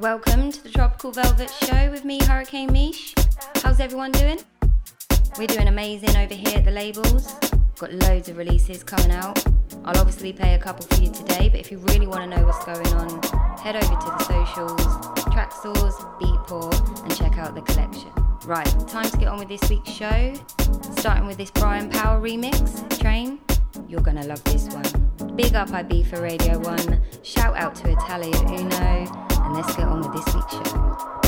Welcome to the Tropical Velvet Show with me, Hurricane Mish. How's everyone doing? We're doing amazing over here at the labels. Got loads of releases coming out. I'll obviously play a couple for you today, but if you really want to know what's going on, head over to the socials, Traxsource, Beatport, and check out the collection. Right, time to get on with this week's show. Starting with this Brian Power remix, Train. You're gonna love this one. Big up IB for Radio 1. Shout out to Italia Uno. And let's get on with this week's show.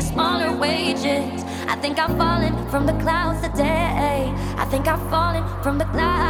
to smaller wages. I think I've fallen from the clouds today. I think I've fallen from the clouds.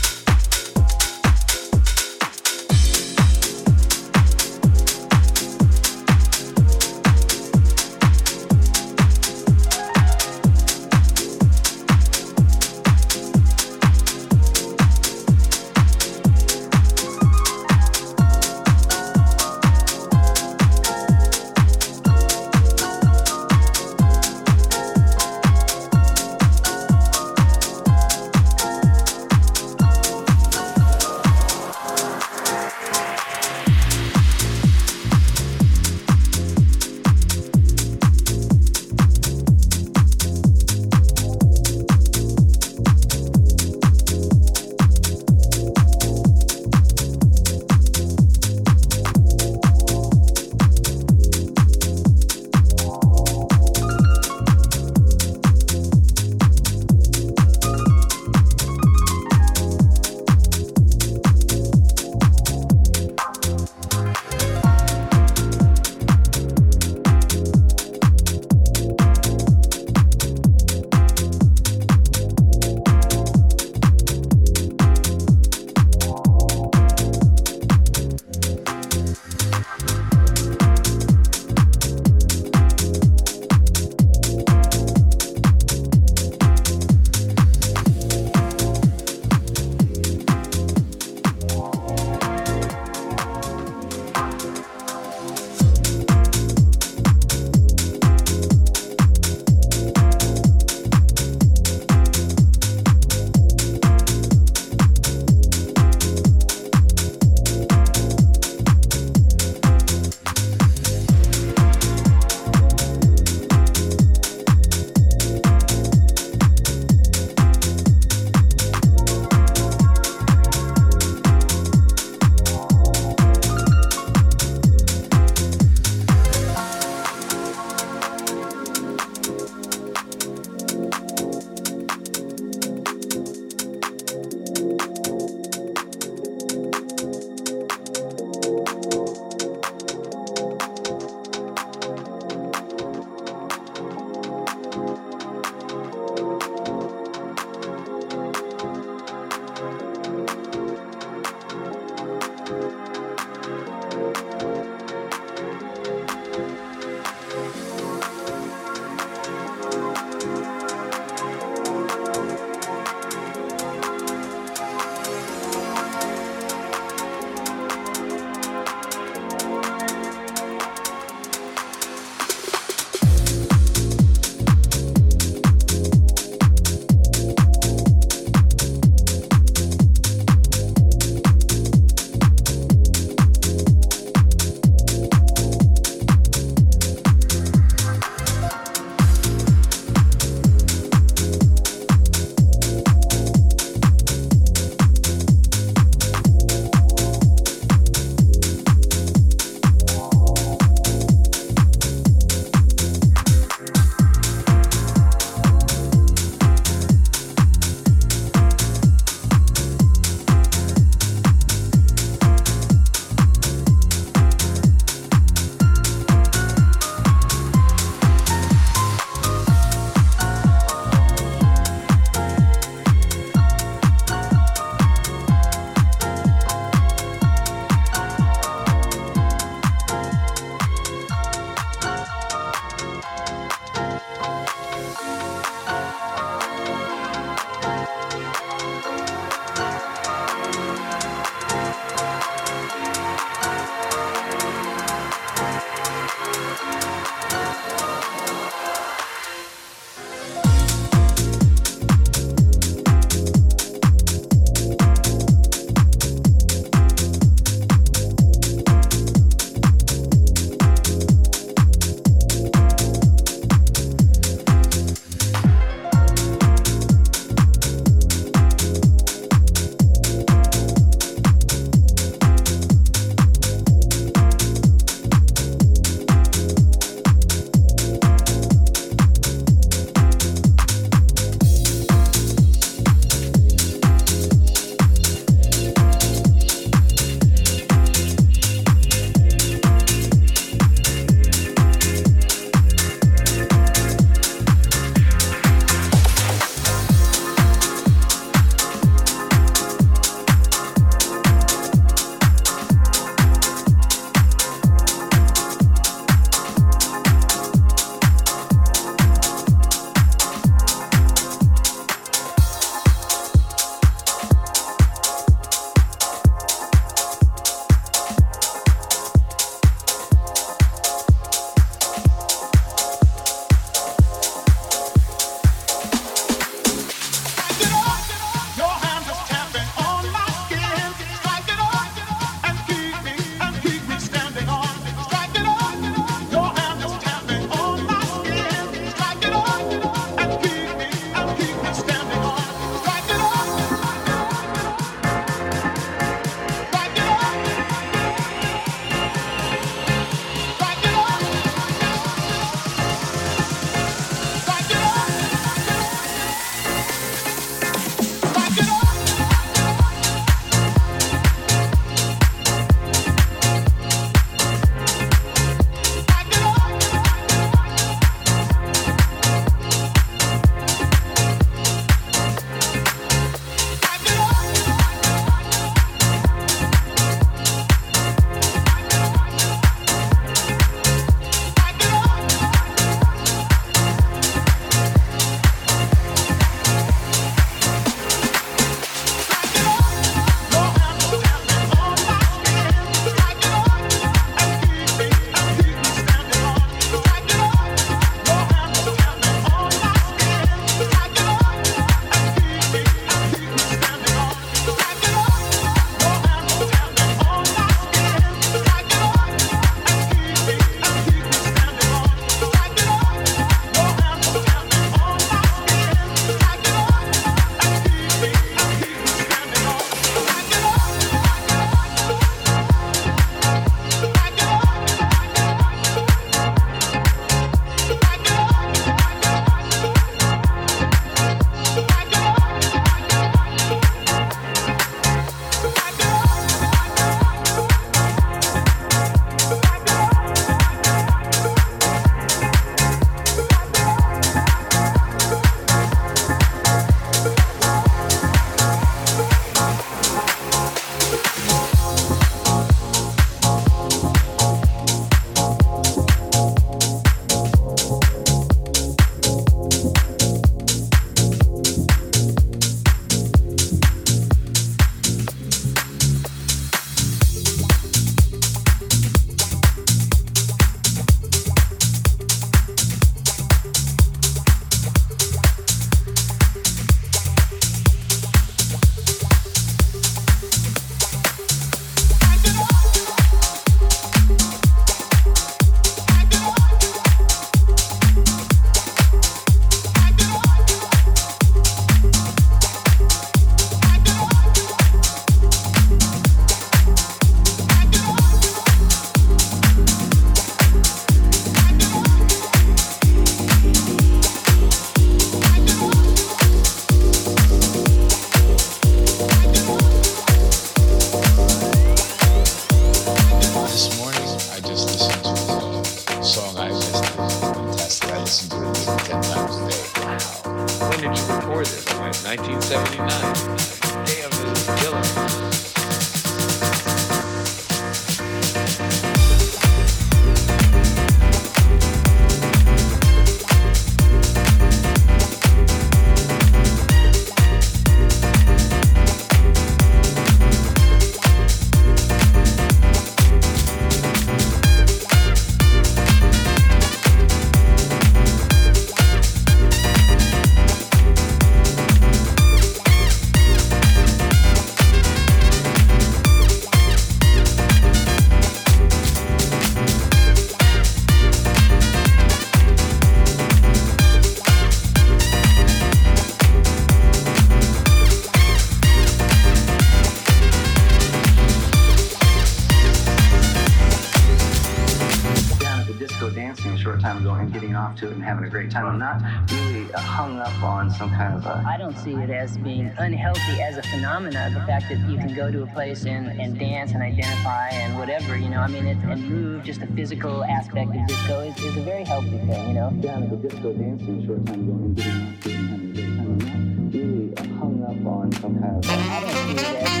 Don't see it as being unhealthy as a phenomena. The fact that you can go to a place and, and dance and identify and whatever, you know, I mean, it, and move, just the physical aspect of disco is, is a very healthy thing, you know? Yeah, the disco dancing short time ago and getting off getting great time. I'm really hung up on some kind of. I don't see it as